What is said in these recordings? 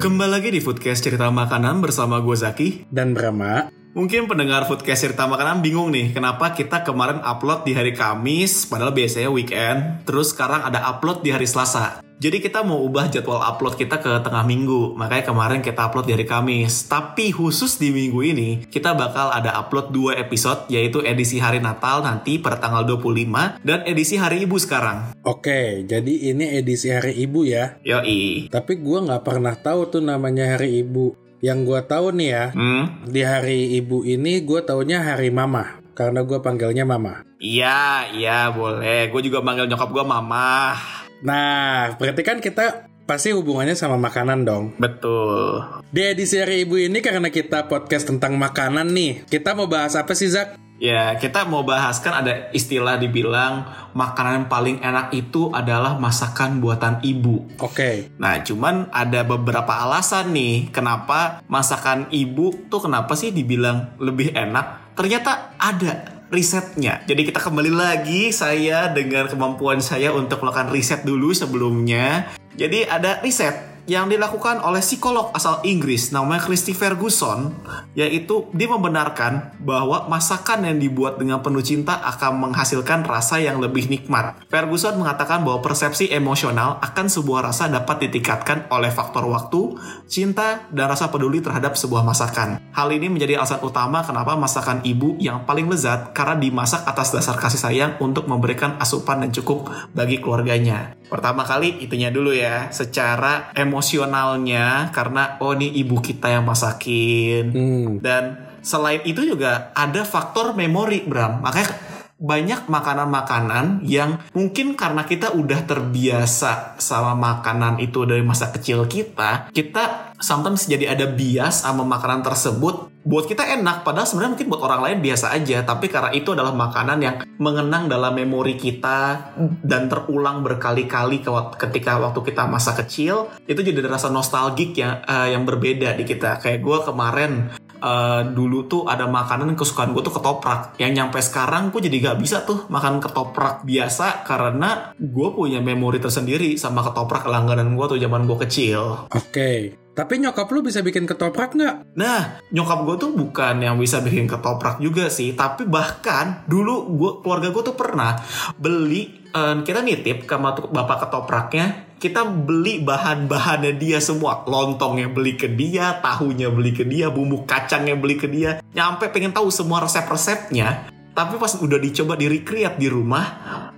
Kembali lagi di Foodcast Cerita Makanan bersama gue Zaki. Dan Brahma, Mungkin pendengar Foodcast Cerita Makanan bingung nih, kenapa kita kemarin upload di hari Kamis, padahal biasanya weekend, terus sekarang ada upload di hari Selasa. Jadi kita mau ubah jadwal upload kita ke tengah minggu, makanya kemarin kita upload di hari Kamis. Tapi khusus di minggu ini, kita bakal ada upload dua episode, yaitu edisi hari Natal nanti pada tanggal 25, dan edisi hari Ibu sekarang. Oke, jadi ini edisi Hari Ibu ya. Yoi. Tapi gua nggak pernah tahu tuh namanya Hari Ibu. Yang gua tahu nih ya, Hmm? di Hari Ibu ini gua taunya Hari Mama. Karena gua panggilnya Mama. Iya, iya boleh. Gue juga manggil nyokap gue mama. Nah, berarti kan kita pasti hubungannya sama makanan dong. Betul. Di edisi Hari Ibu ini karena kita podcast tentang makanan nih. Kita mau bahas apa sih, Zak? Ya, kita mau bahas kan ada istilah dibilang makanan yang paling enak itu adalah masakan buatan ibu. Oke. Nah, cuman ada beberapa alasan nih kenapa masakan ibu tuh kenapa sih dibilang lebih enak? Ternyata ada risetnya. Jadi kita kembali lagi saya dengan kemampuan saya untuk melakukan riset dulu sebelumnya. Jadi ada riset yang dilakukan oleh psikolog asal Inggris namanya Christy Ferguson yaitu dia membenarkan bahwa masakan yang dibuat dengan penuh cinta akan menghasilkan rasa yang lebih nikmat. Ferguson mengatakan bahwa persepsi emosional akan sebuah rasa dapat ditingkatkan oleh faktor waktu, cinta, dan rasa peduli terhadap sebuah masakan. Hal ini menjadi alasan utama kenapa masakan ibu yang paling lezat karena dimasak atas dasar kasih sayang untuk memberikan asupan yang cukup bagi keluarganya. Pertama kali itunya dulu ya, secara emosionalnya karena oh ini ibu kita yang masakin. Hmm. Dan selain itu juga ada faktor memori, Bram. Makanya banyak makanan-makanan yang mungkin karena kita udah terbiasa sama makanan itu dari masa kecil kita, kita sometimes jadi ada bias sama makanan tersebut. Buat kita enak, padahal sebenarnya mungkin buat orang lain biasa aja. Tapi karena itu adalah makanan yang mengenang dalam memori kita dan terulang berkali-kali ke- ketika waktu kita masa kecil, itu jadi ada rasa nostalgik yang eh, yang berbeda di kita. Kayak gue kemarin eh, dulu tuh ada makanan kesukaan gue tuh ketoprak yang nyampe sekarang gue jadi gak bisa tuh makan ketoprak biasa karena gue punya memori tersendiri sama ketoprak langganan gue tuh zaman gue kecil Oke. Tapi nyokap lu bisa bikin ketoprak nggak? Nah, nyokap gue tuh bukan yang bisa bikin ketoprak juga sih, tapi bahkan dulu gue keluarga gue tuh pernah beli eh, kita nitip ke bapak ketopraknya, kita beli bahan-bahannya dia semua, lontongnya beli ke dia, tahunya beli ke dia, bumbu kacangnya beli ke dia, nyampe pengen tahu semua resep-resepnya, tapi pas udah dicoba di recreate di rumah,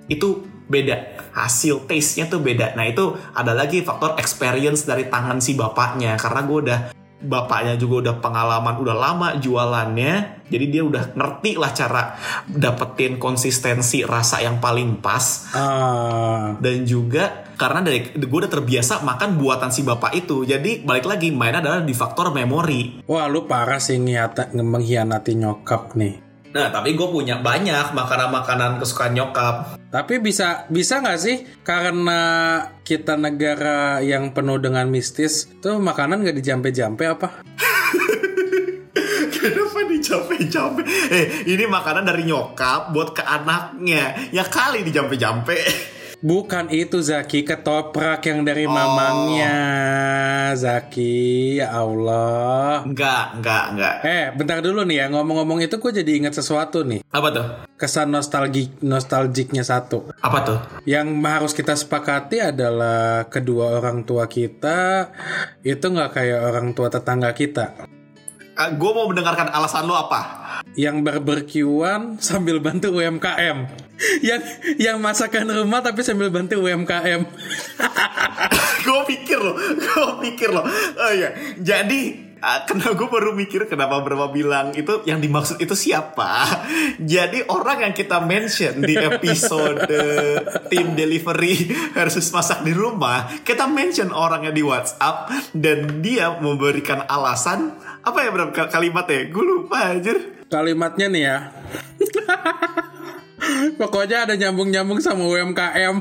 itu beda. Hasil taste-nya tuh beda. Nah itu ada lagi faktor experience dari tangan si bapaknya. Karena gue udah bapaknya juga udah pengalaman udah lama jualannya jadi dia udah ngerti lah cara dapetin konsistensi rasa yang paling pas. Ah, dan juga karena dari gue udah terbiasa makan buatan si bapak itu jadi balik lagi main adalah di faktor memori. Wah lu parah sih ngiata- mengkhianati nyokap nih. nah tapi gue punya banyak makanan-makanan kesukaan nyokap Tapi bisa bisa nggak sih karena kita negara yang penuh dengan mistis tuh makanan nggak dijampe-jampe apa? Kenapa dijampe-jampe? Eh, ini makanan dari nyokap buat ke anaknya. Ya kali dijampe-jampe. Bukan itu Zaki ketoprak yang dari Oh. mamangnya Zaki ya Allah. Enggak, enggak, enggak. Eh bentar dulu nih ya ngomong-ngomong itu gue jadi ingat sesuatu nih Apa tuh? kesan nostalgik nostalgiknya satu. Apa tuh? Yang harus kita sepakati adalah kedua orang tua kita itu nggak kayak orang tua tetangga kita. Gue mau mendengarkan alasan lo apa? yang berberkiuan sambil bantu UMKM. yang yang masakan rumah tapi sambil bantu UMKM. gue pikir loh, gue pikir loh. Oh iya, jadi ah, kenapa gue baru mikir kenapa berapa bilang itu yang dimaksud itu siapa? Jadi orang yang kita mention di episode tim delivery versus masak di rumah, kita mention orangnya di WhatsApp dan dia memberikan alasan apa ya berapa kalimatnya? Gue lupa anjir. Kalimatnya nih ya. Pokoknya ada nyambung-nyambung sama UMKM.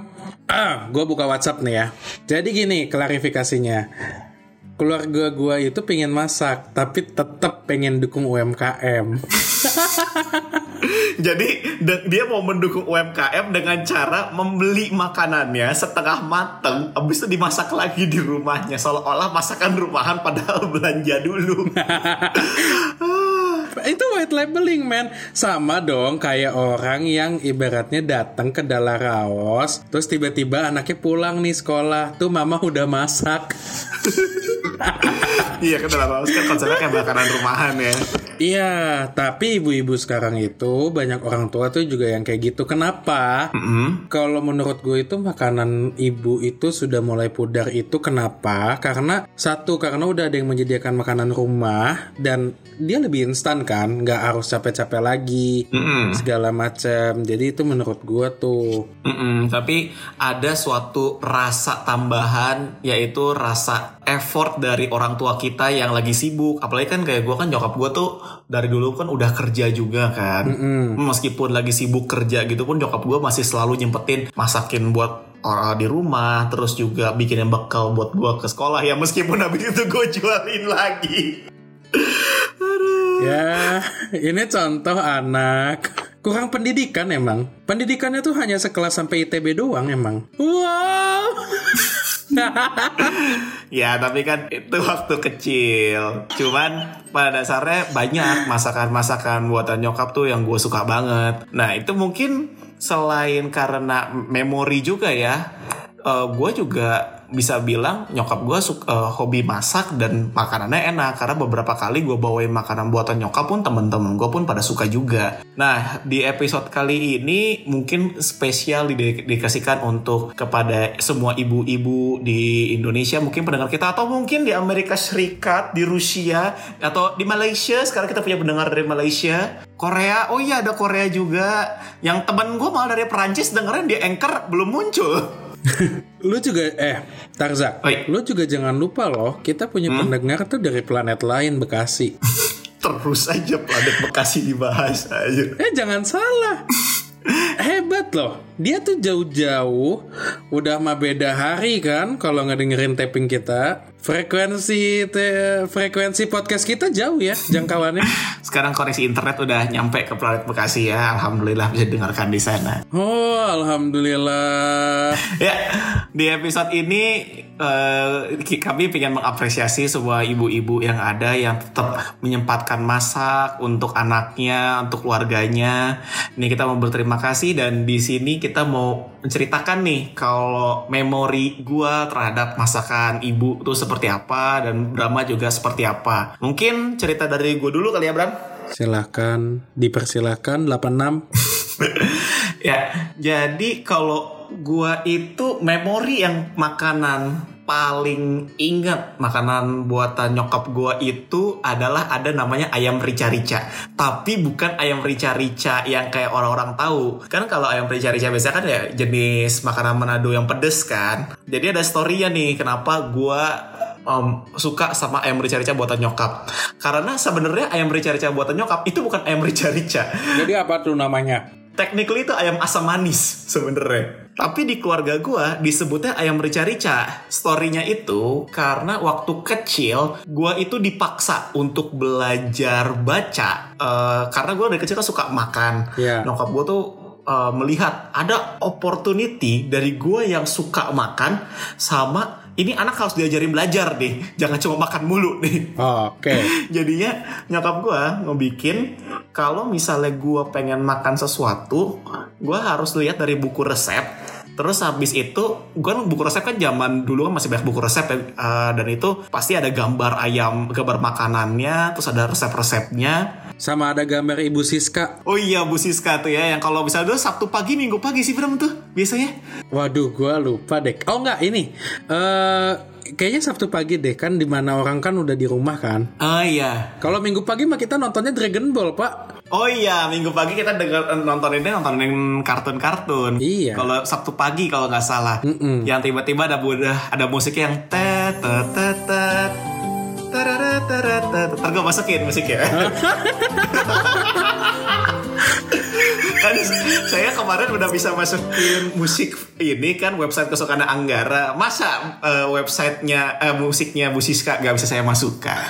Ah, gue buka WhatsApp nih ya. Jadi gini klarifikasinya. Keluarga gue itu pengen masak, tapi tetap pengen dukung UMKM. Jadi dia mau mendukung UMKM dengan cara membeli makanannya setengah mateng, habis itu dimasak lagi di rumahnya, seolah-olah masakan rumahan padahal belanja dulu. Itu white labeling man Sama dong kayak orang yang ibaratnya datang ke Dalaraos Terus tiba-tiba anaknya pulang nih sekolah Tuh mama udah masak iya kan dalam kan konsepnya kayak makanan rumahan ya. Iya tapi ibu-ibu sekarang itu Banyak orang tua tuh juga yang kayak gitu Kenapa? Mm-mm. Kalau menurut gue itu makanan ibu itu sudah mulai pudar itu kenapa? Karena satu karena udah ada yang menyediakan makanan rumah dan dia lebih instan kan, nggak harus capek-capek lagi Mm-mm. segala macam. Jadi itu menurut gue tuh. Mm-mm, tapi ada suatu rasa tambahan yaitu rasa effort dari orang tua kita yang lagi sibuk apalagi kan kayak gue kan nyokap gue tuh dari dulu kan udah kerja juga kan meskipun lagi sibuk kerja gitu pun nyokap gue masih selalu nyempetin masakin buat orang di rumah terus juga bikinin bekal buat gue ke sekolah ya meskipun habis itu gue jualin lagi Ya, ini contoh anak kurang pendidikan emang. Pendidikannya tuh hanya sekelas sampai ITB doang emang. Wow. Ya tapi kan itu waktu kecil Cuman pada dasarnya banyak masakan-masakan buatan nyokap tuh yang gue suka banget Nah itu mungkin selain karena memori juga ya eh, Gue juga bisa bilang nyokap gue suka hobi masak dan makanannya enak karena beberapa kali gue bawain makanan buatan nyokap pun temen-temen gue pun pada suka juga. Nah di episode kali ini mungkin spesial didedikasikan untuk kepada semua ibu-ibu di Indonesia mungkin pendengar kita atau mungkin di Amerika Serikat, di Rusia atau di Malaysia. Sekarang kita punya pendengar dari Malaysia. Korea, oh iya ada Korea juga. Yang temen gue malah dari Perancis dengerin di Anchor belum muncul. lu juga eh Tarza, Oi. lu juga jangan lupa loh, kita punya pendengar tuh dari planet lain Bekasi. Terus aja planet Bekasi dibahas aja. Eh jangan salah. Hebat loh. Dia tuh jauh-jauh udah mah beda hari kan kalau ngedengerin tapping kita. Frekuensi te- frekuensi podcast kita jauh ya jangkauannya. Sekarang koneksi internet udah nyampe ke planet Bekasi ya. Alhamdulillah bisa dengarkan di sana. Oh, alhamdulillah. Ya, di episode ini eh, ki- kami ingin mengapresiasi semua ibu-ibu yang ada yang tetap menyempatkan masak untuk anaknya, untuk keluarganya. Ini kita mau berterima kasih dan di sini kita mau menceritakan nih kalau memori gua terhadap masakan ibu tuh seperti apa dan Brahma juga seperti apa. Mungkin cerita dari gue dulu kali ya, Bram. Silahkan, dipersilahkan 86. ya, jadi kalau gua itu memori yang makanan paling ingat makanan buatan nyokap gua itu adalah ada namanya ayam rica-rica. Tapi bukan ayam rica-rica yang kayak orang-orang tahu. Kan kalau ayam rica-rica biasanya kan ya jenis makanan Manado yang pedes kan. Jadi ada story-nya nih kenapa gua um, suka sama ayam rica-rica buatan nyokap. Karena sebenarnya ayam rica-rica buatan nyokap itu bukan ayam rica-rica. Jadi apa tuh namanya? Technically itu ayam asam manis sebenarnya. Tapi di keluarga gua disebutnya ayam rica-rica. Storynya itu karena waktu kecil gua itu dipaksa untuk belajar baca. Eh, karena gua dari kecil kan suka makan. Iya. Nyokap gua tuh eh, melihat ada opportunity dari gua yang suka makan sama ini anak harus diajarin belajar nih. Jangan cuma makan mulu nih. Oke. Jadinya nyokap gue ngebikin kalau misalnya gue pengen makan sesuatu, gue harus lihat dari buku resep. Terus habis itu, gue buku resep kan zaman dulu kan masih banyak buku resep ya, eh, dan itu pasti ada gambar ayam, gambar makanannya, terus ada resep-resepnya. Sama ada gambar Ibu Siska. Oh iya Bu Siska tuh ya, yang kalau misalnya dulu Sabtu pagi, Minggu pagi sih Bram tuh biasanya. Waduh, gua lupa deh. Oh enggak, ini. eh kayaknya Sabtu pagi deh kan di mana orang kan udah di rumah kan. Oh iya. Kalau Minggu pagi mah kita nontonnya Dragon Ball pak. Oh iya, minggu pagi kita denger nontoninnya nontonin kartun-kartun. Iya. Kalau Sabtu pagi kalau nggak salah, Mm-mm. yang tiba-tiba ada ada musik yang tet tet tet Ntar gue masukin musiknya. kan saya kemarin udah bisa masukin musik ini kan website kesukaan Anggara. Masa eh, websitenya eh, musiknya Bu Siska gak bisa saya masukkan?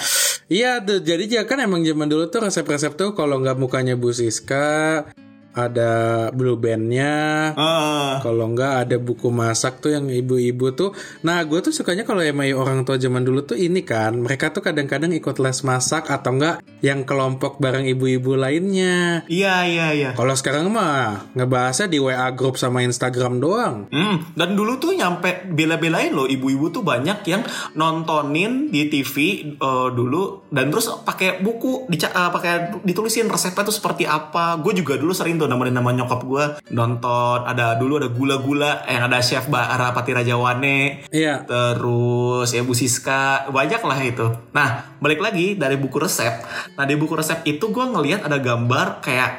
Iya tuh, jadi ya kan emang zaman dulu tuh resep-resep tuh kalau nggak mukanya Bu Siska, ada blue bandnya, Eh, kalau nggak ada buku masak tuh yang ibu-ibu tuh. Nah gue tuh sukanya kalau emang orang tua zaman dulu tuh ini kan, mereka tuh kadang-kadang ikut les masak atau enggak yang kelompok bareng ibu-ibu lainnya. Iya iya iya. Kalau sekarang mah ngebahasnya di WA grup sama Instagram doang. Hmm, dan dulu tuh nyampe bela-belain loh ibu-ibu tuh banyak yang nontonin di TV eh, dulu dan terus pakai buku dica- eh, pakai ditulisin resepnya tuh seperti apa. Gue juga dulu sering tuh nemenin nama nyokap gue nonton ada dulu ada gula-gula yang ada chef Bara Pati Rajawane Iya. terus ya Bu Siska banyak lah itu. Nah balik lagi dari buku resep. Nah di buku resep itu gue ngelihat ada gambar kayak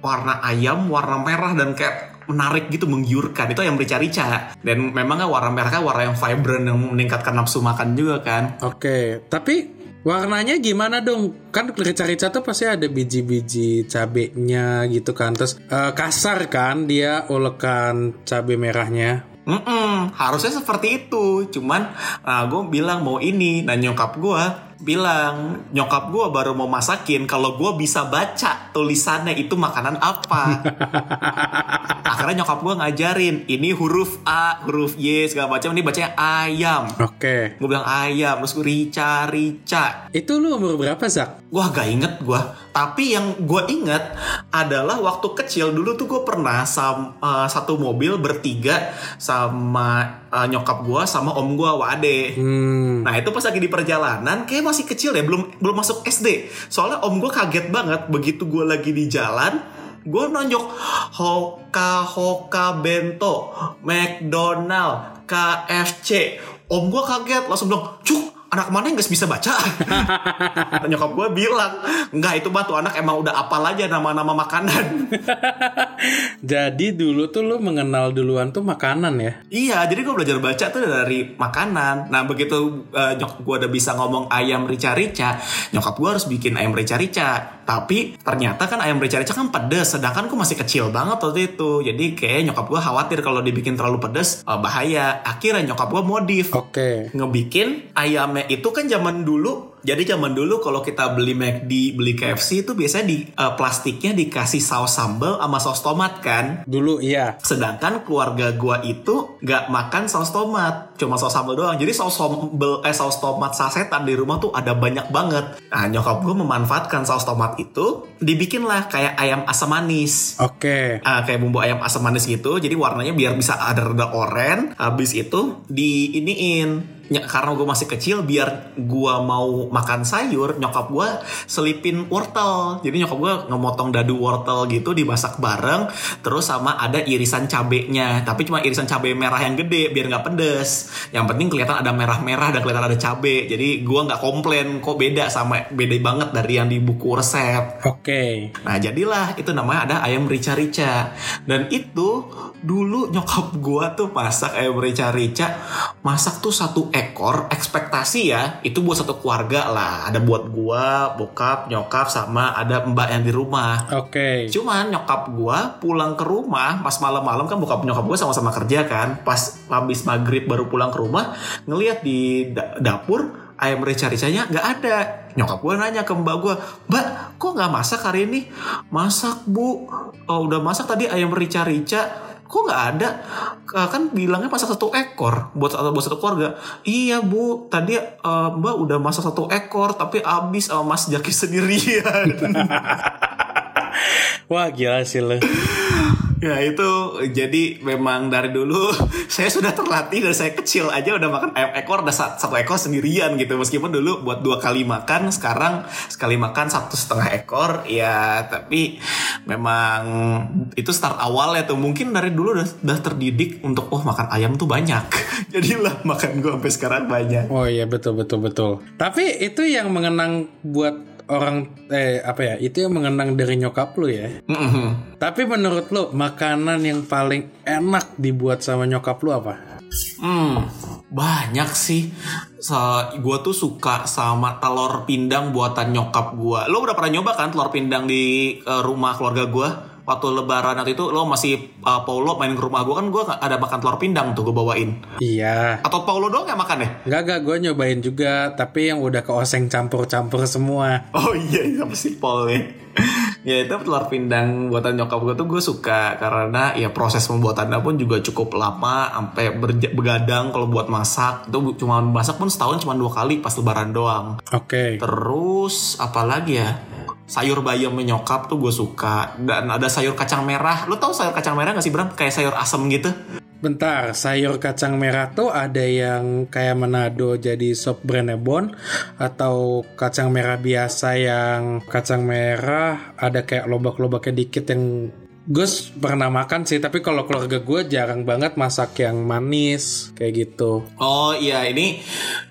warna ayam, warna merah dan kayak menarik gitu menggiurkan itu yang rica-rica dan memang kan warna merah kan warna yang vibrant yang meningkatkan nafsu makan juga kan Oke, tapi warnanya gimana dong? Kan rica-rica tuh pasti ada biji-biji cabenya gitu kan. Terus eh, kasar kan dia ulekan cabe merahnya. Mm-mm, harusnya seperti itu cuman nah, gue bilang mau ini dan nyokap gue bilang nyokap gue baru mau masakin kalau gue bisa baca tulisannya itu makanan apa? Akhirnya nyokap gue ngajarin ini huruf A huruf Y segala macam ini bacanya ayam. Oke. gue bilang ayam. Terus gue rica rica. Itu lu umur berapa, Zak? Wah gak inget gue Tapi yang gue inget adalah waktu kecil dulu tuh gue pernah sama satu mobil bertiga sama eh, nyokap gue sama om gue Wade. Hmm. Nah itu pas lagi di perjalanan kayak masih kecil ya belum belum masuk SD. Soalnya om gue kaget banget begitu gue lagi di jalan gue nonjok Hoka Hoka Bento McDonald KFC Om gue kaget langsung bilang Cuk anak mana yang gak bisa baca Nyokap gue bilang Enggak itu mah tuh anak emang udah apal aja nama-nama makanan Jadi dulu tuh lu mengenal duluan tuh makanan ya? Iya, jadi gue belajar baca tuh dari makanan. Nah, begitu uh, nyokap gue udah bisa ngomong ayam rica-rica, nyokap gue harus bikin ayam rica-rica. Tapi ternyata kan ayam rica-rica kan pedes, sedangkan gue masih kecil banget waktu itu. Jadi kayak nyokap gue khawatir kalau dibikin terlalu pedes, uh, bahaya. Akhirnya nyokap gue modif. Oke. Ngebikin ayamnya itu kan zaman dulu jadi zaman dulu kalau kita beli McD, beli KFC itu biasanya di uh, plastiknya dikasih saus sambal sama saus tomat kan. Dulu iya. Sedangkan keluarga gua itu nggak makan saus tomat, cuma saus sambal doang. Jadi saus sambal eh saus tomat sasetan di rumah tuh ada banyak banget. Nah, nyokap gua memanfaatkan saus tomat itu, dibikinlah kayak ayam asam manis. Oke. Ah, kayak bumbu ayam asam manis gitu. Jadi warnanya biar bisa ada rada oranye. Habis itu diiniin Ya, karena gue masih kecil biar gue mau makan sayur nyokap gue selipin wortel. Jadi nyokap gue ngemotong dadu wortel gitu dimasak bareng terus sama ada irisan cabenya. Tapi cuma irisan cabai merah yang gede biar nggak pedes. Yang penting kelihatan ada merah-merah dan kelihatan ada cabai jadi gue nggak komplain kok beda sama beda banget dari yang di buku resep. Oke. Nah jadilah itu namanya ada ayam rica-rica. Dan itu dulu nyokap gua tuh masak ayam rica-rica Masak tuh satu ekor ekspektasi ya Itu buat satu keluarga lah Ada buat gua, bokap, nyokap sama ada mbak yang di rumah Oke. Cuman nyokap gua pulang ke rumah pas malam-malam kan bokap nyokap gua sama-sama kerja kan. Pas habis maghrib baru pulang ke rumah ngelihat di da- dapur ayam rica-ricanya nggak ada. Nyokap gua nanya ke mbak gua, Mbak, kok nggak masak hari ini? Masak bu, oh, udah masak tadi ayam rica-rica. Kok nggak ada? Kan bilangnya masak satu ekor buat satu buat satu keluarga. Iya bu, tadi eh, mbak udah masak satu ekor tapi habis sama Mas Jaki sendirian. Wah gila sih lu. Ya itu jadi memang dari dulu saya sudah terlatih dari saya kecil aja udah makan ayam ekor udah sa- satu ekor sendirian gitu. Meskipun dulu buat dua kali makan sekarang sekali makan satu setengah ekor ya tapi memang itu start awalnya tuh. Mungkin dari dulu udah, udah terdidik untuk oh makan ayam tuh banyak. Jadilah makan gue sampai sekarang banyak. Oh iya betul betul betul. Tapi itu yang mengenang buat orang eh apa ya? Itu yang mengenang dari nyokap lu ya. Mm-mm. Tapi menurut lu makanan yang paling enak dibuat sama nyokap lu apa? Hmm, banyak sih. So, gue tuh suka sama telur pindang buatan nyokap gue. Lo udah pernah nyoba kan telur pindang di eh, rumah keluarga gue? Waktu lebaran waktu itu lo masih eh, Paulo main ke rumah gue kan gue ada makan telur pindang tuh gue bawain. Iya. Atau Paulo doang yang makan ya? Enggak enggak gue nyobain juga tapi yang udah ke oseng campur-campur semua. Oh iya, sama si Paul ya. ya itu telur pindang buatan nyokap gue tuh gue suka karena ya proses pembuatannya pun juga cukup lama sampai begadang kalau buat masak itu cuma masak pun setahun cuma dua kali pas lebaran doang Oke. Terus apa lagi ya? Sayur bayam nyokap tuh gue suka dan ada sayur kacang merah. Lo tau sayur kacang merah gak sih Bram? Kayak sayur asem gitu. Bentar, sayur kacang merah tuh ada yang kayak Manado jadi sop Brenebon atau kacang merah biasa yang kacang merah ada kayak lobak-lobaknya dikit yang Gus pernah makan sih, tapi kalau keluarga gue jarang banget masak yang manis kayak gitu. Oh iya ini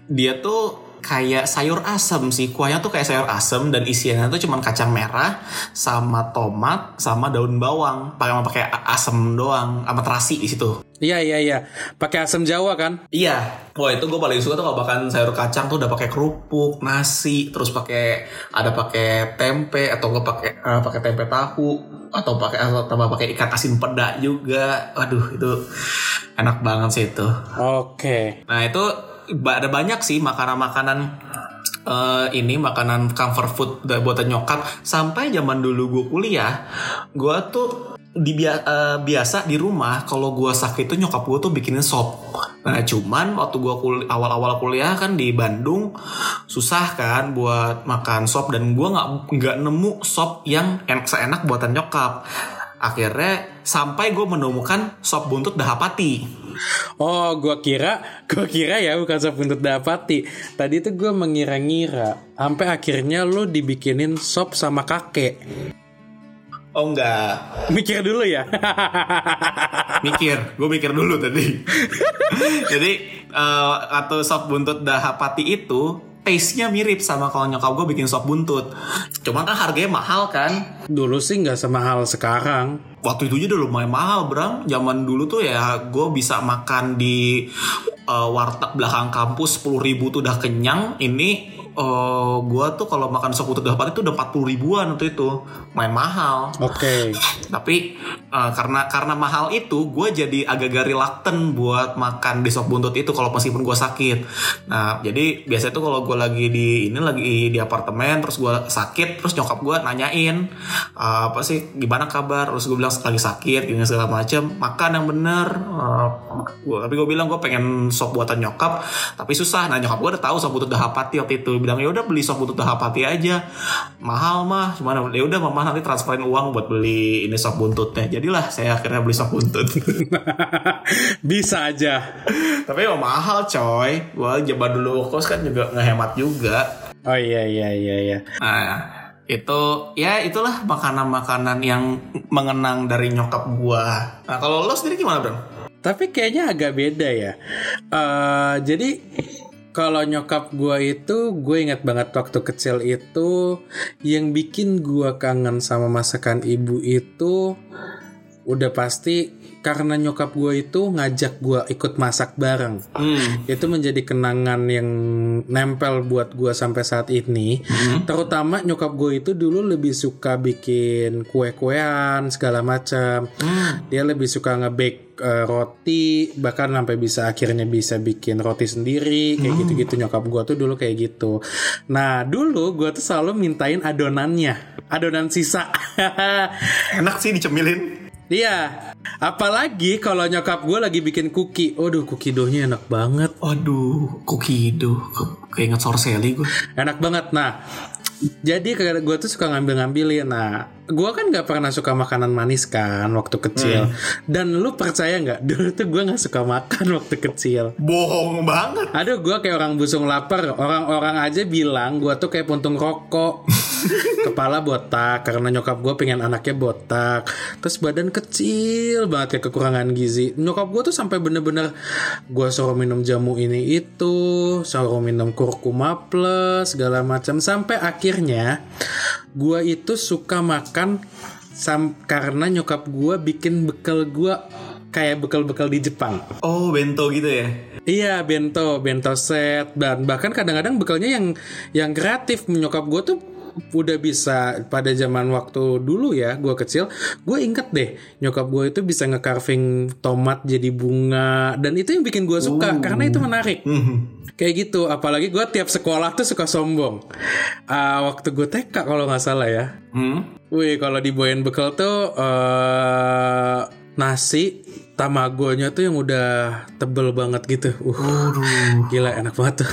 dia tuh kayak sayur asem sih. Kuahnya tuh kayak sayur asem dan isiannya tuh cuman kacang merah sama tomat sama daun bawang. Pakai pakai asem doang sama terasi di situ. Iya iya iya, pakai asam Jawa kan? Iya, wah itu gue paling suka tuh kalau makan sayur kacang tuh udah pakai kerupuk, nasi, terus pakai ada pakai tempe atau gue pakai eh, pakai tempe tahu atau pakai atau tambah pakai ikan asin peda juga. Aduh itu enak banget sih itu. Oke. Nah itu ada banyak sih makanan-makanan eh, ini makanan comfort food buatan nyokap. Sampai zaman dulu gue kuliah gue tuh di bia- eh, biasa di rumah kalau gue sakit tuh nyokap gue tuh bikinin sop. Nah cuman waktu gue kul- awal-awal kuliah kan di Bandung susah kan buat makan sop dan gue nggak nggak nemu sop yang en- seenak buatan nyokap. Akhirnya sampai gue menemukan sop buntut dahapati Oh, gua kira, gua kira ya bukan sop buntut dapati. Tadi tuh gua mengira-ngira, sampai akhirnya lu dibikinin sop sama kakek. oh enggak Mikir dulu ya. mikir gue mikir dulu tadi jadi eh, atau sop buntut dahapati itu taste-nya mirip sama kalau nyokap gue bikin sop buntut. Cuman kan harganya mahal kan. Dulu sih nggak semahal sekarang. waktu itu aja udah lumayan mahal Bram zaman dulu tuh ya gue bisa makan di eh, warteg belakang kampus 10.000 ribu tuh udah kenyang. Ini eh gue tuh kalau makan sop buntut dahapati tuh udah 40 ribuan waktu itu. Main mahal. Oke. tapi uh, karena karena mahal itu gue jadi agak-agak reluctant buat makan di sop buntut itu kalau meskipun gue sakit. Nah jadi biasanya tuh kalau gue lagi di ini lagi di apartemen terus gue sakit terus nyokap gue nanyain uh, apa sih gimana kabar? Terus gue bilang lagi sakit gini segala macam makan yang bener Uh, gua, tapi gue bilang gue pengen sop buatan nyokap tapi susah. Nah nyokap gue udah tahu sop buntut dahapati waktu itu bilang ya udah beli sop buntut dahapati aja. Mahal mah. Cuman ya udah mama nanti transferin uang buat beli ini sop buntutnya. Jadilah saya akhirnya beli sop buntut. Bisa aja. tapi emang mahal coy. Gua zaman dulu kos kan juga ngehemat juga. Oh iya iya iya iya. nah itu ya itulah makanan-makanan yang mengenang dari nyokap gua. Nah kalau lo sendiri gimana bro Tapi kayaknya agak beda ya. Eh jadi kalau nyokap gua itu gue ingat banget waktu kecil itu yang bikin gua kangen sama masakan ibu itu udah pasti karena nyokap gue itu ngajak gua ikut masak bareng. hmm. itu menjadi kenangan yang nempel buat gue sampai saat ini. Terutama nyokap gue itu dulu lebih suka bikin kue-kuean segala macam. Dia lebih suka nge-bake eh, roti, bahkan sampai bisa akhirnya bisa bikin roti sendiri kayak gitu-gitu nyokap gue tuh dulu kayak gitu. Nah dulu gue tuh selalu mintain adonannya, adonan sisa. enak sih dicemilin Iya, apalagi kalau nyokap gue lagi bikin cookie. Waduh, cookie doughnya enak banget. Aduh, cookie dough. Ke- Keinget sorseli gue. Enak banget. Nah, Jadi gue tuh suka ngambil-ngambilin. Nah, gue kan nggak pernah suka makanan manis kan waktu kecil. Dan lu percaya nggak? Dulu tuh gue nggak suka makan waktu kecil. Bohong banget. Aduh, gue kayak orang busung lapar. Orang-orang aja bilang gue tuh kayak puntung rokok. Kepala botak karena nyokap gue pengen anaknya botak. Terus badan kecil banget kayak kekurangan gizi. Nyokap gue tuh sampai bener-bener gue suruh minum jamu ini itu, suruh minum kurkuma plus segala macam sampai akhirnya gue itu suka makan sam karena nyokap gue bikin bekal gue kayak bekal-bekal di Jepang. Oh, bento gitu ya. Iya bento, bento set dan bahkan kadang-kadang bekalnya yang yang kreatif nyokap gue tuh udah bisa pada zaman waktu dulu ya gue kecil gue inget deh nyokap gue itu bisa nge-carving tomat jadi bunga dan itu yang bikin gue suka karena itu menarik kayak gitu apalagi gue tiap sekolah tuh suka sombong Ah, waktu gue TK kalau nggak salah ya Hmm? Wih, kalau dibawain bekal tuh eh nasi tamagonya tuh yang udah tebel banget gitu. Uh, gila enak banget tuh.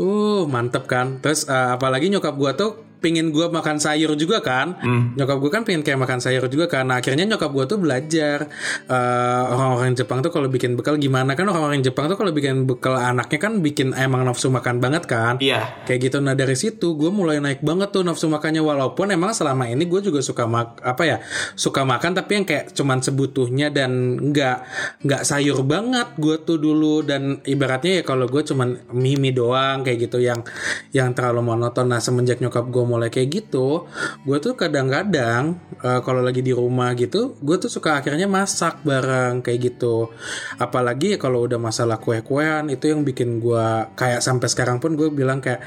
Uh, mantep kan. Terus eh, apalagi nyokap gua tuh pingin gua makan sayur juga kan. Nyokap gua kan pengen kayak makan sayur juga kan. Nah, akhirnya nyokap gua tuh belajar eh, orang-orang Jepang tuh kalau bikin bekal gimana kan orang-orang Jepang tuh kalau bikin bekal anaknya kan bikin emang nafsu makan banget kan. Iya. Kayak gitu. Nah dari situ gue mulai naik banget tuh nafsu makannya walaupun emang selama ini gue juga suka mak apa ya suka makan tapi yang kayak cuman sebutuhnya dan nggak nggak sayur banget gue tuh dulu dan ibaratnya ya kalau gue cuman mie doang kayak gitu yang yang terlalu monoton. Nah semenjak nyokap gue mulai kayak gitu, gue tuh kadang-kadang eh, kalau lagi di rumah gitu, gue tuh suka akhirnya masak bareng kayak gitu. Apalagi kalau udah masalah kue-kuean itu yang bikin gue kayak sampai sekarang pun gue bilang kayak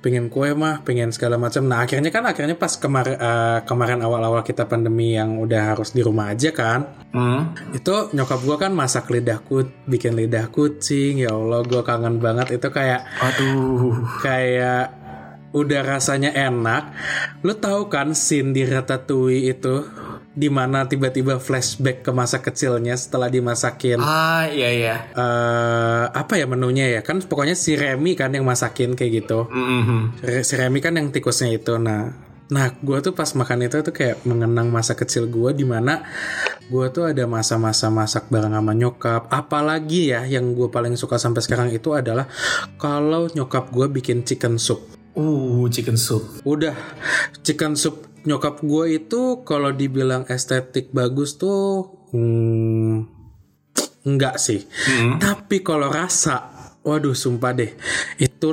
pengen kue mah, pengen segala macam. Nah akhirnya kan akhirnya pas kemarin kemarin awal-awal kita pandemi yang udah harus di rumah aja kan, Hmm? itu nyokap gue kan masak lidah kut, bikin lidah kucing. Ya Allah, gue kangen banget itu kayak Aduh. kayak udah rasanya enak. Lu tahu kan scene di Ratatouille itu di mana tiba-tiba flashback ke masa kecilnya setelah dimasakin Ah, iya iya. eh apa ya menunya ya kan pokoknya si Remy kan yang masakin kayak gitu Mhm. Re- si Remy kan yang tikusnya itu nah nah gue tuh pas makan itu tuh kayak mengenang masa kecil gue di mana gue tuh ada masa-masa masak bareng sama nyokap apalagi ya yang gue paling suka sampai sekarang itu adalah kalau nyokap gue bikin chicken soup Uh, chicken soup. Udah chicken soup nyokap gue itu kalau dibilang estetik bagus tuh hmm, enggak sih. Tapi kalau rasa, waduh sumpah deh, itu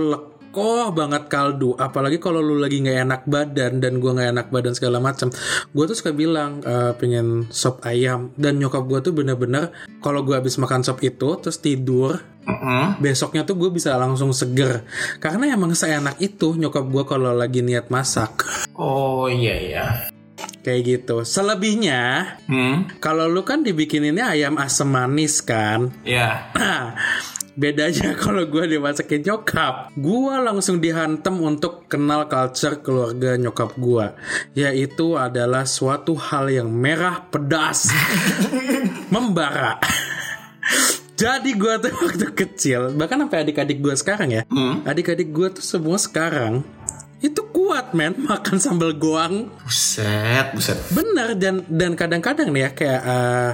lekoh banget kaldu. Apalagi kalau lu lagi nggak enak badan dan gua nggak enak badan segala macam. Gue tuh suka bilang eh, pengen sop ayam dan nyokap gue tuh bener-bener kalau gue habis makan sop itu terus tidur Mhm. besoknya tuh gue bisa langsung seger karena emang seenak itu nyokap gue kalau lagi niat masak Oh iya iya. kayak gitu selebihnya Hmm? kalau lu kan dibikininnya ayam asam manis kan Ya. Nah, bedanya kalau gue dimasakin nyokap. Gue langsung dihantem untuk kenal culture keluarga nyokap gue yaitu adalah suatu hal yang merah pedas. Membara. Jadi gue tuh waktu kecil bahkan sampai adik-adik gue sekarang ya. Adik-adik gue tuh semua sekarang itu kuat men. Makan sambal goang. Buset, buset. Bener dan dan kadang-kadang nih ya kayak eh,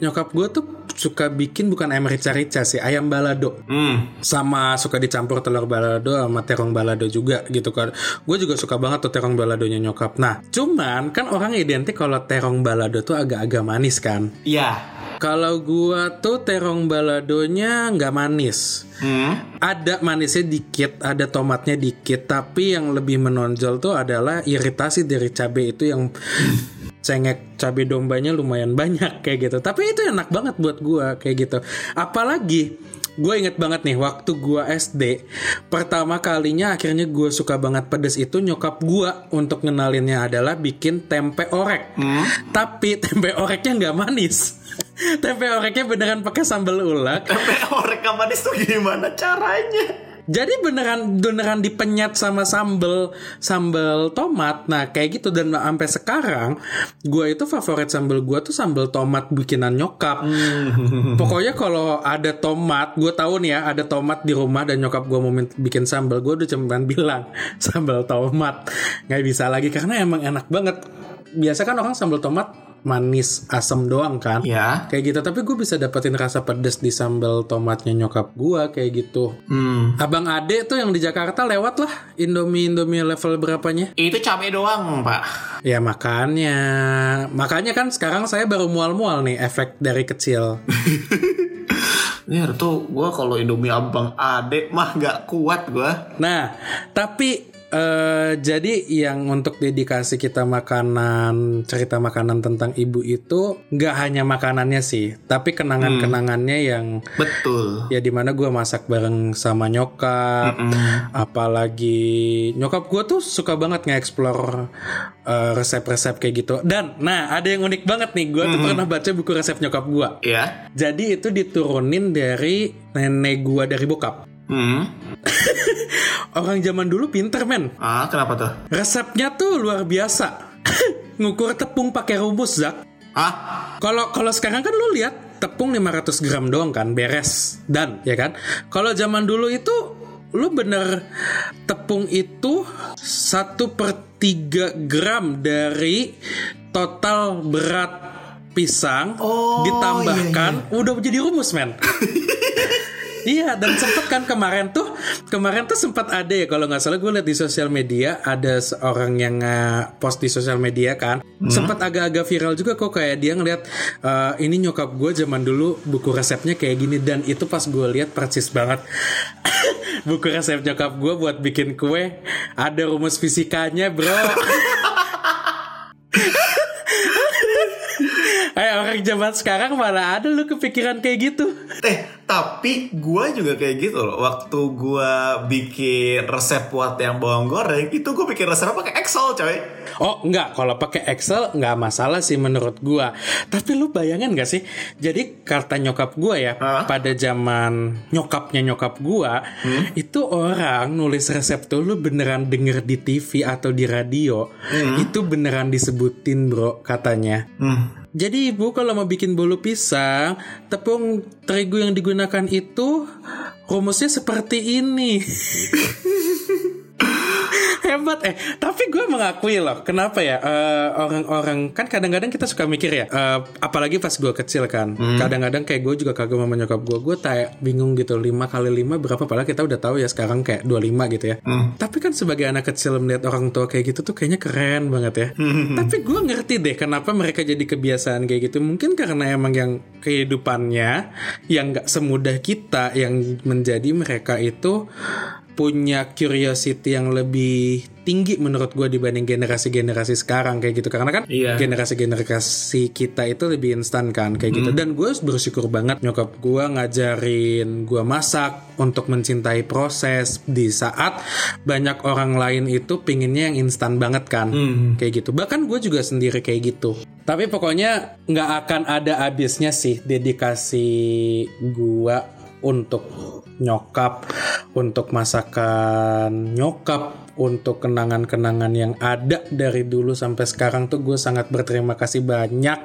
nyokap gue tuh suka bikin bukan ayam rica-rica sih ayam balado Hmm. sama suka dicampur telur balado sama terong balado juga gitu kan gue juga suka banget tuh terong baladonya nyokap nah cuman kan orang identik kalau terong balado tuh agak-agak manis kan Iya. kalau gua tuh terong baladonya nggak manis Hmm. ada manisnya dikit, ada tomatnya dikit, tapi yang lebih menonjol tuh adalah iritasi dari cabai itu yang cengek cabai dombanya lumayan banyak kayak gitu. Tapi itu enak banget buat gua kayak gitu. Apalagi gue inget banget nih waktu gua SD pertama kalinya akhirnya gue suka banget pedes itu nyokap gua untuk ngenalinnya adalah bikin tempe orek tapi tempe oreknya nggak manis tempe oreknya beneran pakai sambal ulek Sampai orek manis tuh gimana caranya? Jadi beneran beneran dipenyet sama sambel sambel tomat. Nah kayak gitu dan sampai sekarang gue itu favorit sambel gue tuh sambel tomat bikinan nyokap. Pokoknya kalau ada tomat, gue tahu nih ya ada tomat di rumah dan nyokap gue mau bikin sambel, gue udah cuman bilang sambel tomat. Nggak bisa lagi karena emang enak banget. Biasa kan orang sambel tomat manis asam doang kan Ya. kayak gitu tapi gue bisa dapetin rasa pedes di sambal tomatnya nyokap gue kayak gitu Hmm. abang ade tuh yang di Jakarta lewat lah Indomie Indomie level berapanya Itu cabai doang, Pak. ya makanya makanya kan sekarang saya baru mual-mual nih efek dari kecil Ini tuh gue kalau Indomie Abang Ade mah nggak kuat gue. nah tapi eh, jadi yang untuk dedikasi kita makanan cerita makanan tentang ibu itu nggak hanya makanannya sih tapi kenangan-kenangannya yang Betul. ya di mana gue masak bareng sama nyokap apalagi nyokap gue tuh suka banget nge-explore uh, resep-resep kayak gitu. Dan nah ada yang unik banget nih gue tuh pernah baca buku resep nyokap gue Ya. jadi itu diturunin dari nenek gue dari bokap Hmm. orang zaman dulu pinter men Ah, kenapa tuh? resepnya tuh luar biasa ngukur tepung pakai rumus Zak Ah, Kalau kalau sekarang kan lu lihat tepung 500 gram doang kan beres dan ya kan. Kalau zaman dulu itu lu bener tepung itu satu per 3 gram dari total berat pisang Oh, ditambahkan udah jadi rumus men. Iya dan sempet kan kemarin tuh kemarin tuh sempat ada ya kalau nggak salah gue lihat di sosial media ada seorang yang nge- post di sosial media kan. Sempat agak-agak viral juga kok kayak dia ngeliat "Eh, ini nyokap gue zaman dulu buku resepnya kayak gini dan itu pas gue lihat persis banget. Buku resep nyokap gue buat bikin kue ada rumus fisikanya bro. Eh orang zaman sekarang mana ada lu kepikiran kayak gitu. Eh tapi gue juga kayak gitu loh. Waktu gue bikin resep buat yang bawang goreng, itu gue bikin resepnya pakai Excel, coy. Oh enggak, kalau pakai Excel nggak masalah sih menurut gua. Tapi lu bayangin gak sih? Jadi kata nyokap gua ya, Hah? pada zaman nyokapnya nyokap gua, itu orang nulis resep tuh lu beneran denger di TV atau di radio, itu beneran disebutin bro katanya. Hmm. Jadi ibu kalau mau bikin bolu pisang, tepung terigu yang digunakan itu rumusnya seperti ini. Hebat eh, tapi gue mengakui loh, kenapa ya eh, orang-orang kan kadang-kadang kita suka mikir ya, eh, apalagi pas gue kecil kan, kadang-kadang kayak gue juga kagum sama nyokap gue, gue kayak bingung gitu 5 kali 5 berapa, padahal kita udah tahu ya sekarang kayak 25 gitu ya. Tapi kan sebagai anak kecil melihat orang tua kayak gitu tuh kayaknya keren banget ya. Tapi gue ngerti deh kenapa mereka jadi kebiasaan kayak gitu. Mungkin karena emang yang kehidupannya yang nggak semudah kita yang menjadi mereka itu punya curiosity yang lebih tinggi menurut gue dibanding generasi-generasi sekarang kayak gitu. Karena kan Iya. generasi-generasi kita itu lebih instan kan kayak gitu. Dan gue bersyukur banget nyokap gue ngajarin gue masak untuk mencintai proses. Di saat banyak orang lain itu pinginnya yang instan banget kan kayak gitu. Bahkan gue juga sendiri kayak gitu. Tapi pokoknya nggak akan ada habisnya sih dedikasi gue untuk nyokap, untuk masakan nyokap, untuk kenangan-kenangan yang ada dari dulu sampai sekarang tuh gue sangat berterima kasih banyak.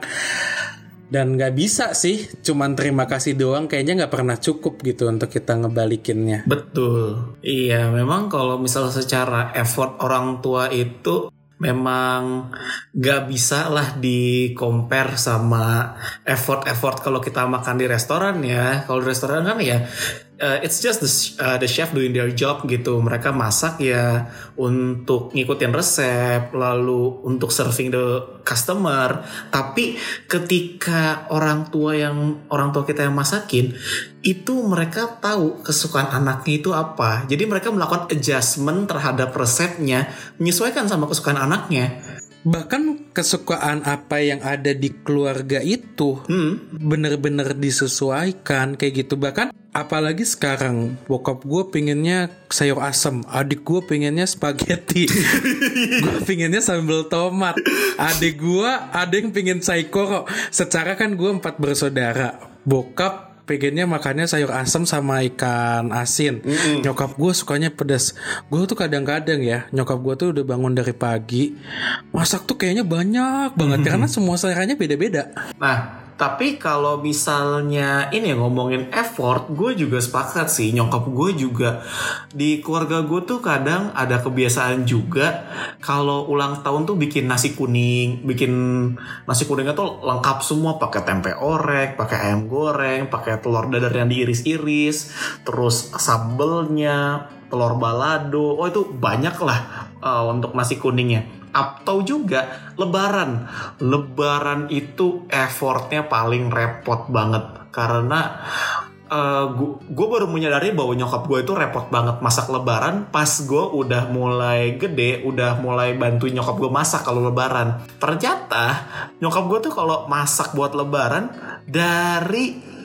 Dan nggak bisa sih, cuman terima kasih doang kayaknya nggak pernah cukup gitu untuk kita ngebalikinnya. Betul. Iya, memang kalau misal secara effort orang tua itu memang gak bisa lah di compare sama effort-effort kalau kita makan di restoran ya. Kalau di restoran kan ya uh, it's just the, uh, the chef doing their job gitu. Mereka masak ya untuk ngikutin resep, lalu untuk serving the customer. Tapi ketika orang tua yang orang tua kita yang masakin, itu mereka tahu kesukaan anaknya itu apa. Jadi mereka melakukan adjustment terhadap resepnya, menyesuaikan sama kesukaan anaknya. Bahkan kesukaan apa yang ada di keluarga itu Hmm. bener-bener disesuaikan kayak gitu bahkan apalagi sekarang bokap gue pengennya sayur asem adik gue pengennya spaghetti. Gue pengennya sambal tomat. Adik gue ada yang pengen saikoro. Secara kan gue empat bersaudara. Bokap pengennya makannya sayur asem sama ikan asin. Nyokap gue sukanya pedas. Gue tuh kadang-kadang ya, nyokap gue tuh udah bangun dari pagi, masak tuh kayaknya banyak banget. Karena semua seleranya beda-beda. Nah, tapi kalau misalnya ini ngomongin effort, gue juga sepakat sih. Nyokap gue juga di keluarga gue tuh kadang ada kebiasaan juga kalau ulang tahun tuh bikin nasi kuning, bikin nasi kuningnya tuh lengkap semua pakai tempe orek, pakai ayam goreng, pakai telur dadar yang diiris-iris, terus sambelnya, telur balado. Oh itu banyak lah uh, untuk nasi kuningnya atau juga lebaran. Lebaran itu effortnya paling repot banget. Karena uh, gue baru menyadari bahwa nyokap gue itu repot banget masak lebaran pas gue udah mulai gede udah mulai bantu nyokap gue masak kalau lebaran. Ternyata nyokap gue tuh kalau masak buat lebaran dari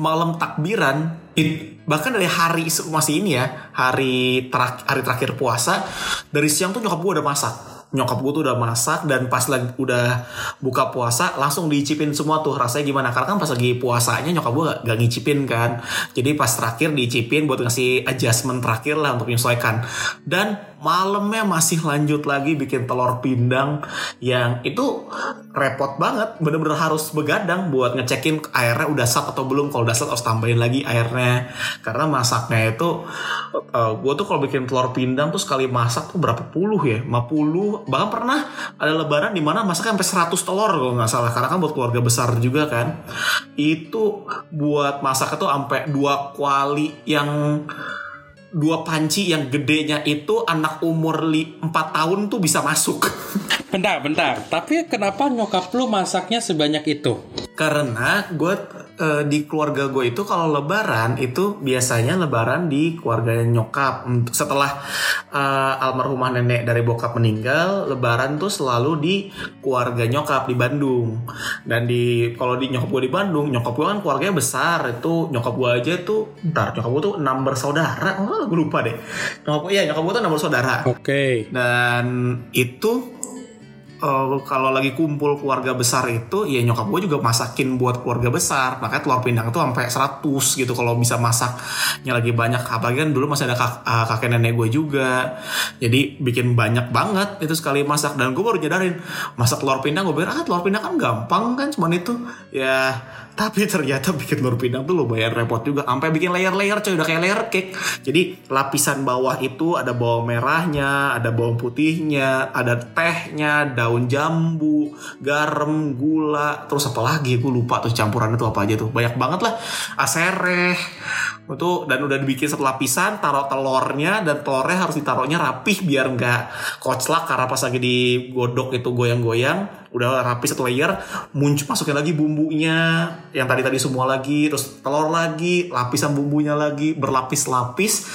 malam takbiran it, bahkan dari hari masih ini ya hari terak, hari terakhir puasa dari siang tuh nyokap gue udah masak nyokap gue tuh udah masak dan pas lagi udah buka puasa langsung diicipin semua tuh. Rasanya gimana? Karena kan pas lagi puasanya nyokap gue gak, gak ngicipin kan. Jadi pas terakhir diicipin buat ngasih adjustment terakhir lah untuk menyesuaikan. Dan malamnya masih lanjut lagi bikin telur pindang yang itu repot banget. Bener-bener harus begadang buat ngecekin airnya udah sat atau belum. Kalau udah sat harus tambahin lagi airnya. Karena masaknya itu uh, gue tuh kalau bikin telur pindang tuh sekali masak tuh berapa puluh ya? 50 bahkan pernah ada lebaran di mana masak sampai 100 telur kalau nggak salah. Karena kan buat keluarga besar juga kan. Itu buat masak itu sampai dua kuali yang dua panci yang gedenya itu anak umur li, 4 tahun tuh bisa masuk. Bentar, bentar. Tapi kenapa nyokap lu masaknya sebanyak itu? Karena gue uh, di keluarga gue itu kalau lebaran itu biasanya lebaran di keluarga nyokap. Setelah uh, almarhumah nenek dari bokap meninggal lebaran tuh selalu di keluarga nyokap di Bandung. Dan di kalau di nyokap gue di Bandung nyokap gue kan keluarganya besar. Itu nyokap gue aja tuh ntar nyokap gue tuh enam bersaudara oh gue lupa deh. Nyokap iya nyokap gue tuh enam bersaudara oke. Okay. dan itu uh, kalau lagi kumpul keluarga besar itu ya nyokap gue juga masakin buat keluarga besar. Makanya telur pindang itu sampai 100 gitu kalau bisa masaknya lagi banyak. Apalagi kan dulu masih ada kak, uh, kakek nenek gue juga. Jadi bikin banyak banget itu sekali masak. Dan gue baru nyadarin masak telur pindang. Gue bilang ah telur pindang kan gampang kan cuman itu. Ya tapi ternyata bikin telur pindang tuh lumayan repot juga. Sampai bikin layer-layer coy. Udah kayak layer cake. Jadi lapisan bawah itu ada bawang merahnya ada bawang putihnya ada tehnya daun jambu garam gula. Terus apa lagi? Gue lupa tuh campuran itu apa aja tuh. Banyak banget lah. Asereh. Itu dan udah dibikin satu lapisan taruh telurnya dan telurnya harus ditaruhnya rapih biar nggak koclak karena pas lagi digodok itu goyang-goyang udah rapi satu layer muncul masukin lagi bumbunya yang tadi tadi semua lagi terus telur lagi lapisan bumbunya lagi berlapis-lapis.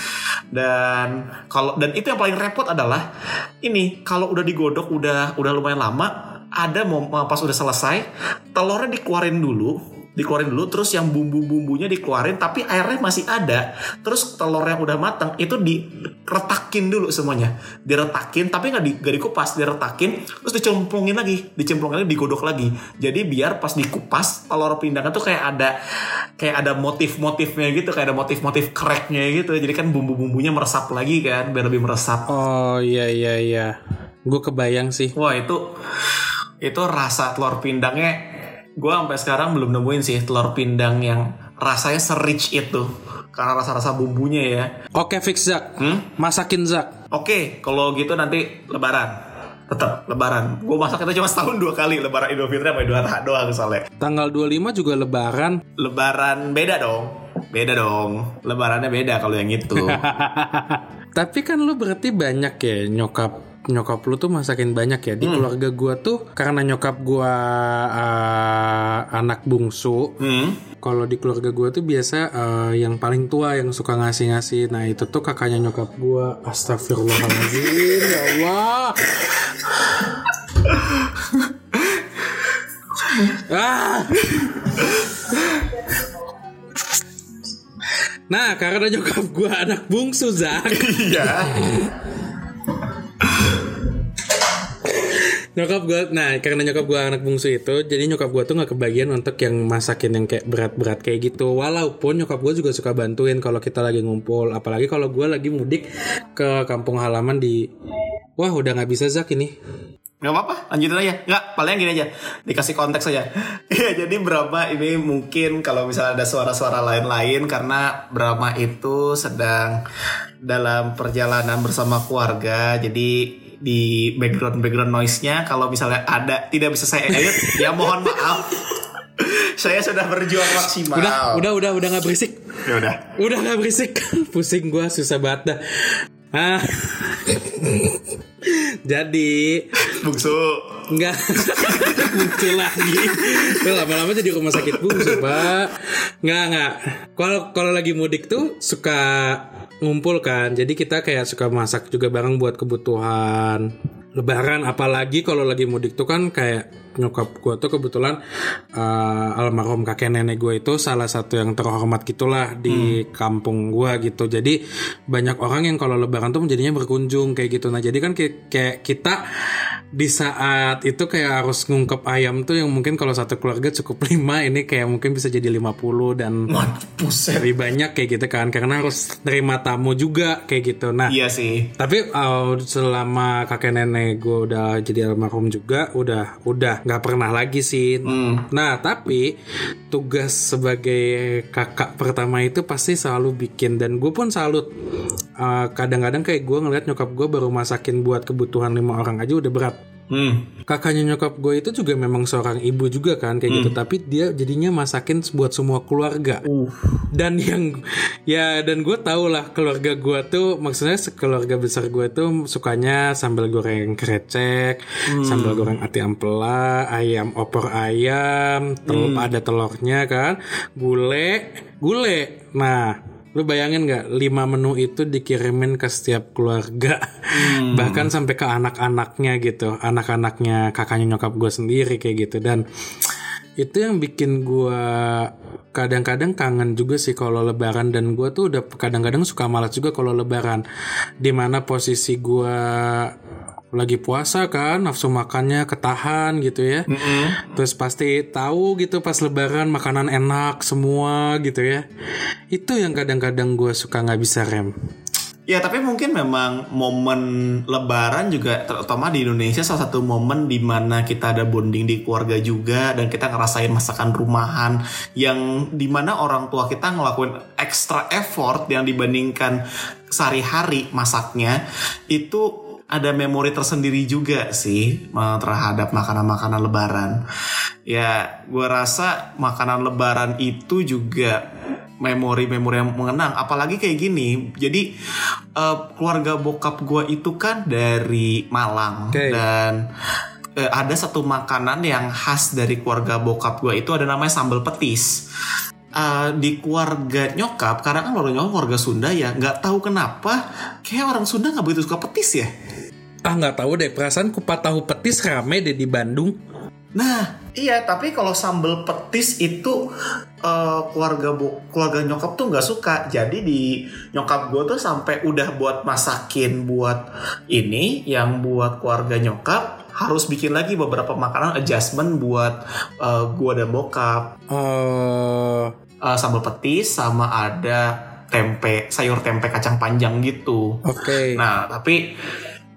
Dan kalau dan itu yang paling repot adalah ini kalau udah digodok udah udah lumayan lama ada mau pas udah selesai telurnya dikeluarin dulu dikeluarin dulu terus yang bumbu-bumbunya dikeluarin tapi airnya masih ada. Terus telur yang udah matang itu diretakin dulu semuanya. Diretakin tapi nggak di, gak dikupas diretakin terus dicemplungin lagi dicemplungin lagi digodok lagi. Jadi biar pas dikupas telur pindangnya tuh kayak ada kayak ada motif-motifnya gitu kayak ada motif-motif cracknya gitu. Jadi kan bumbu-bumbunya meresap lagi kan biar lebih meresap. Oh iya iya iya. Gue kebayang sih. Wah itu itu rasa telur pindangnya gue sampai sekarang belum nemuin sih telur pindang yang rasanya serich itu karena rasa-rasa bumbunya ya. Oke fix Zak, hmm? masakin Zak. Oke, kalau gitu nanti Lebaran. Tetap Lebaran. Gue masak itu cuma setahun dua kali Lebaran Idul Fitri sama Idul Adha doang soalnya. Tanggal 25 juga Lebaran. Lebaran beda dong. Beda dong. Lebarannya beda kalau yang itu. Tapi kan lu berarti banyak ya nyokap nyokap lu tuh masakin banyak ya di hmm. keluarga gua tuh karena nyokap gua uh, anak bungsu hmm. kalau di keluarga gua tuh biasa uh, yang paling tua yang suka ngasih-ngasih nah itu tuh kakaknya nyokap gua astagfirullahaladzim ya Allah ah Nah, karena nyokap gue anak bungsu, Zak. Iya. Nyokap gue nah karena nyokap gue anak bungsu itu jadi nyokap gue tuh nggak kebagian untuk yang masakin yang kayak berat-berat kayak gitu walaupun nyokap gue juga suka bantuin kalau kita lagi ngumpul apalagi kalau gue lagi mudik ke kampung halaman di wah udah nggak bisa Zak ini Gak apa-apa, lanjutin aja. Nggak, paling gini aja. Dikasih konteks aja. Iya, jadi Brahma ini mungkin kalau misalnya ada suara-suara lain-lain karena Brahma itu sedang dalam perjalanan bersama keluarga. Jadi di background-background noise-nya kalau misalnya ada tidak bisa saya edit, ya mohon maaf. saya sudah berjuang maksimal. udah udah udah udah nggak berisik Ya udah. udah nggak berisik pusing gue susah banget dah ah jadi Bungsu. Enggak muncul lagi. Lama-lama jadi rumah sakit bungsu, Pak. Enggak, enggak. Kalau kalau lagi mudik tuh suka ngumpul kan. Jadi kita kayak suka masak juga bareng buat kebutuhan lebaran apalagi kalau lagi mudik tuh kan kayak nyokap gue tuh kebetulan uh, almarhum kakek nenek gue itu salah satu yang terhormat gitulah di kampung gue gitu. Jadi banyak orang yang kalau lebaran tuh menjadinya berkunjung kayak gitu. Nah jadi kan kayak, kayak kita di saat itu kayak harus ngungkep ayam tuh yang mungkin kalau satu keluarga cukup lima ini kayak mungkin bisa jadi 50 dan lebih banyak kayak gitu kan. Karena harus terima tamu juga kayak gitu. Nah Iya sih. tapi uh, selama kakek nenek gue udah jadi almarhum juga udah udah nggak pernah lagi sih. Nah tapi tugas sebagai kakak pertama itu pasti selalu bikin. Dan gue pun salut. Uh, kadang-kadang kayak gue ngeliat nyokap gue baru masakin buat kebutuhan lima orang aja udah berat Hmm. kakaknya nyokap gue itu juga memang seorang ibu juga kan kayak gitu. Tapi dia jadinya masakin buat semua keluarga. Dan yang ya dan gue tau lah keluarga gue tuh maksudnya keluarga besar gue tuh sukanya sambal goreng krecek sambal goreng ati ampela ayam opor ayam telur ada telurnya kan gule gule nah Lu bayangin nggak lima menu itu dikirimin ke setiap keluarga, bahkan sampai ke anak-anaknya gitu, anak-anaknya kakaknya nyokap gue sendiri kayak gitu. Dan itu yang bikin gue kadang-kadang kangen juga sih kalau lebaran. Dan gue tuh udah kadang-kadang suka malas juga kalau lebaran. Di mana posisi gue lagi puasa kan nafsu makannya ketahan gitu ya. Terus pasti tahu gitu pas lebaran makanan enak semua gitu ya. Itu yang kadang-kadang gue suka nggak bisa rem Ya tapi mungkin memang momen Lebaran juga terutama di Indonesia salah satu momen di mana kita ada bonding di keluarga juga dan kita ngerasain masakan rumahan yang di mana orang tua kita ngelakuin extra effort yang dibandingkan sehari-hari masaknya itu ada memori tersendiri juga sih eh, terhadap makanan-makanan Lebaran. Ya, gue rasa makanan Lebaran itu juga memori-memori yang mengenang. Apalagi kayak gini. Jadi eh, keluarga bokap gue itu kan dari Malang. Oke. dan eh, ada satu makanan yang khas dari keluarga bokap gue itu ada namanya sambal petis. Eh, di keluarga nyokap karena kan keluarga nyokap keluarga Sunda ya nggak tahu kenapa kayak orang Sunda nggak begitu suka petis ya? Ah nggak tahu deh. Perasaan kupat tahu petis rame deh di Bandung Nah, iya, tapi kalau sambal petis itu eh, keluarga bu, keluarga nyokap tuh nggak suka. Jadi di nyokap gue tuh sampai udah buat masakin buat ini yang buat keluarga nyokap harus bikin lagi beberapa makanan adjustment buat eh, gue dan bokap. oh Eh, sambal petis sama ada tempe, sayur tempe kacang panjang gitu. oke Nah, tapi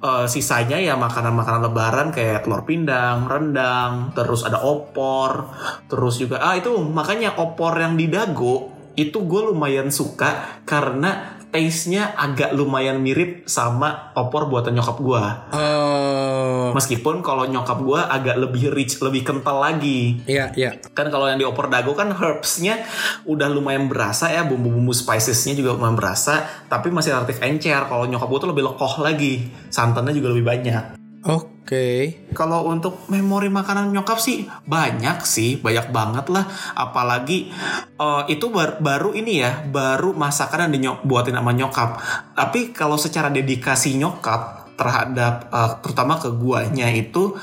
eh, sisanya ya makanan-makanan lebaran kayak telur pindang, rendang, terus ada opor, terus juga ah itu makanya opor yang di dago itu gue lumayan suka karena taste-nya agak lumayan mirip sama opor buatan nyokap gue. oh Meskipun kalau nyokap gue agak lebih rich, lebih kental lagi. iya iya Kan kalau yang di opor dago kan herbs-nya udah lumayan berasa ya, bumbu-bumbu spices-nya juga lumayan berasa, tapi masih relatif encer. Kalau nyokap gue tuh lebih lekoh lagi, santannya juga lebih banyak. oke Kalau untuk memori makanan nyokap sih banyak sih, banyak banget lah. Apalagi eh, itu bar- baru ini ya, baru masakan yang dibuatin sama nyokap. Tapi kalau secara dedikasi nyokap terhadap eh, terutama ke guanya itu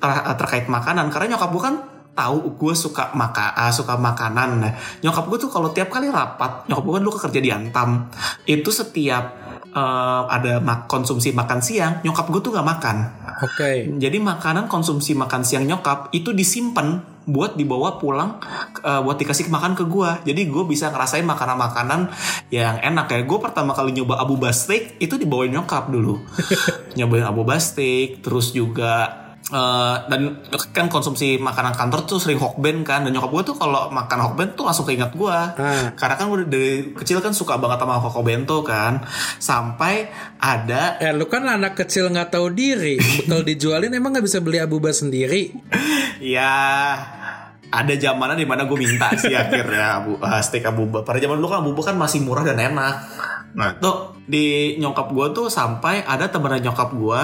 ter- terkait makanan, karena nyokap gue kan tahu gue suka maka ah, suka makanan. Nah, nyokap gue tuh kalau tiap kali rapat, nyokap gue kan dulu kerja di Antam, itu setiap eh, ada mak- konsumsi makan siang, nyokap gue tuh nggak makan. Oke. Jadi makanan konsumsi makan siang nyokap itu disimpan buat dibawa pulang eh, buat dikasih makan ke gua. Jadi gue bisa ngerasain makanan-makanan yang enak ya. Gue pertama kali nyoba abu steak itu dibawain nyokap dulu. Nyobain abu steak, terus juga eh, dan kan konsumsi makanan kantor tuh sering hokben kan dan nyokap gue tuh kalau makan hokben tuh langsung keinget gue Ah. karena kan udah dari kecil kan suka banget sama hokbento kan sampai ada Eh lu kan anak kecil nggak tahu diri, bekal dijualin emang nggak bisa beli abuba sendiri. Ya ada zamannya di mana gue minta sih akhirnya abu, uh, steak abuba. Pada zaman dulu kan abuba kan masih murah dan enak. Nah tuh di nyokap gue tuh sampai ada temen nyokap gue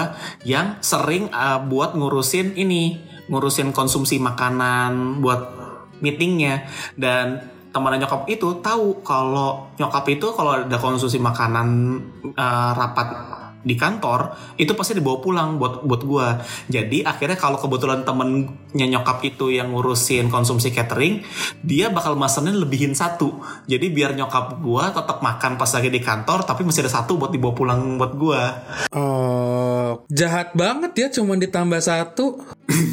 yang sering uh, buat ngurusin ini, ngurusin konsumsi makanan buat meetingnya. Dan teman nyokap itu tahu kalau nyokap itu kalau ada konsumsi makanan uh, rapat di kantor itu pasti dibawa pulang buat buat gua. Jadi akhirnya kalau kebetulan temennya nyokap itu yang ngurusin konsumsi catering, dia bakal masanin lebihin satu. Jadi biar nyokap gua tetap makan pas lagi di kantor, tapi masih ada satu buat dibawa pulang buat gua. Oh, jahat banget ya cuman ditambah satu.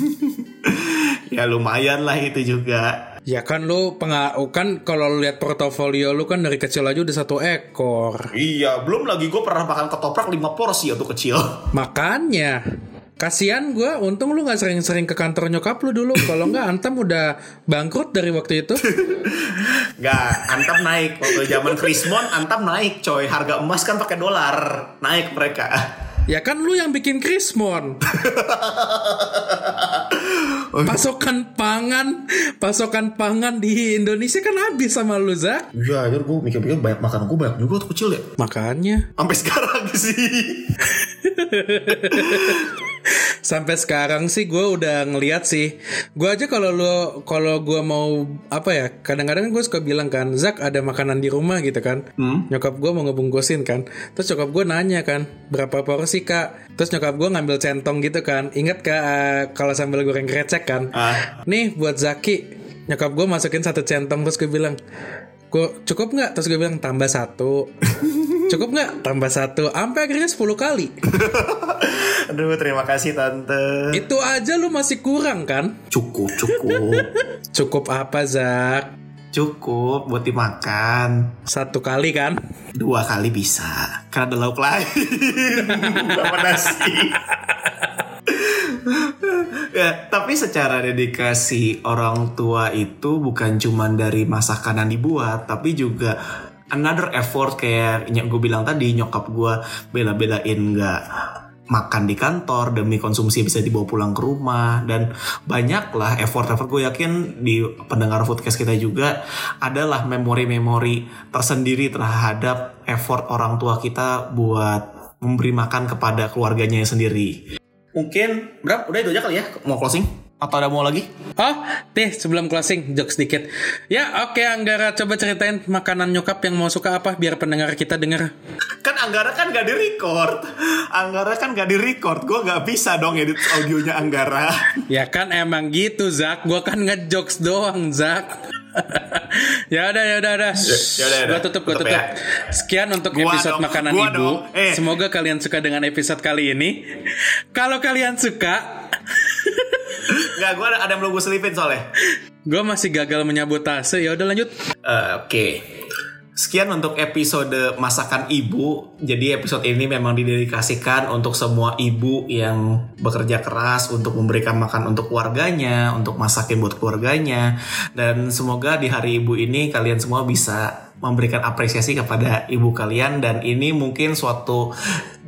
Ya lumayan lah itu juga. Ya kan lu pengaruh kan kalau lu lihat portofolio lu kan dari kecil aja udah satu ekor. Iya, belum lagi gue pernah makan ketoprak 5 porsi waktu kecil. Makanya Kasian gue, untung lu gak sering-sering ke kantor nyokap lu dulu. Kalau nggak Antam udah bangkrut dari waktu itu. Nggak, Antam naik. Waktu zaman Krismon, Antam naik coy. Harga emas kan pakai dolar. Naik mereka. Ya kan lu yang bikin Krismon. pasokan pangan, pasokan pangan di Indonesia kan habis sama lu, Zak. Iya, akhirnya gue mikir-mikir banyak makan gue banyak juga waktu kecil ya. Makanya Sampai sekarang sih. sampai sekarang sih gue udah ngeliat sih. Gue aja kalau lu kalau gue mau apa ya, kadang-kadang gue suka bilang kan, Zak ada makanan di rumah gitu kan. Nyokap gue mau ngebungkusin kan. Terus nyokap gue nanya kan, berapa porsi kak? Terus nyokap gue ngambil centong gitu kan. Ingat kak eh, kalau sambil goreng krecek kan? Ah. Nih buat Zaki. Nyokap gue masukin satu centong terus gue bilang, gue cukup nggak? Terus gue bilang tambah satu. cukup nggak? Tambah satu. Sampai akhirnya 10 kali. Aduh, terima kasih tante. Itu aja lu masih kurang kan? Cukup, cukup. Cukup apa Zak? Cukup buat dimakan. Satu kali kan? Dua kali bisa. Karena ada lauk lain. Sama nasi. ya, tapi secara dedikasi orang tua itu bukan cuma dari masakan yang dibuat, tapi juga another effort kayak yang gue bilang tadi nyokap gue bela-belain nggak makan di kantor demi konsumsi bisa dibawa pulang ke rumah dan banyak lah effort-effort gue yakin di pendengar foodcast kita juga adalah memori-memori tersendiri terhadap effort orang tua kita buat memberi makan kepada keluarganya sendiri. Mungkin berapa? Udah itu aja kali ya mau closing atau ada mau lagi? Oh, nih sebelum closing jokes sedikit. Ya, oke Anggara coba ceritain makanan nyokap yang mau suka apa biar pendengar kita denger. Kan Anggara kan gak di record. Anggara kan gak di record. Gue gak bisa dong edit audionya Anggara. Ya kan emang gitu Zak, gua kan ngejokes doang Zak. ya udah ya udah udah. ya udah, ya udah. Gua tutup gua Tutup tutup. ya. Sekian untuk Gua episode dong, makanan gua ibu. dong. Eh. Semoga kalian suka dengan episode kali ini. Kalau kalian suka, Gak, gue ada, ada yang belum gue selipin soalnya. gua masih gagal menyabotase. Ya udah lanjut. Eh, Oke. Sekian untuk episode masakan ibu. Jadi episode ini memang didedikasikan untuk semua ibu yang bekerja keras untuk memberikan makan untuk keluarganya, untuk masakin buat keluarganya. Dan semoga di hari ibu ini kalian semua bisa memberikan apresiasi kepada ibu kalian dan ini mungkin suatu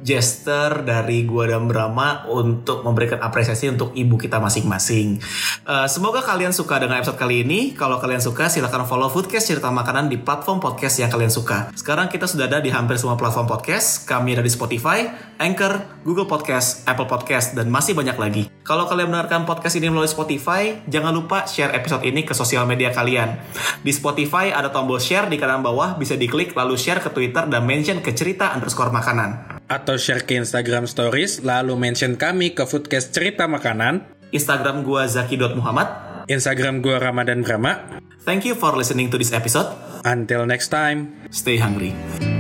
gesture dari gua dan Brahma untuk memberikan apresiasi untuk ibu kita masing-masing. Eh, semoga kalian suka dengan episode kali ini. Kalau kalian suka, silahkan follow Foodcast Cerita Makanan di platform podcast yang kalian suka. Sekarang kita sudah ada di hampir semua platform podcast. Kami ada di Spotify, Anchor, Google Podcast, Apple Podcast, dan masih banyak lagi. Kalau kalian mendengarkan podcast ini melalui Spotify, jangan lupa share episode ini ke sosial media kalian. Di Spotify ada tombol share di kanan bawah, bisa diklik lalu share ke Twitter dan mention ke cerita underscore makanan. Atau share ke Instagram Stories, lalu mention kami ke Foodcast Cerita Makanan. Instagram gua zaki.muhammad. Instagram gua Ramadan Brahma. Thank you for listening to this episode. Until next time. Stay hungry.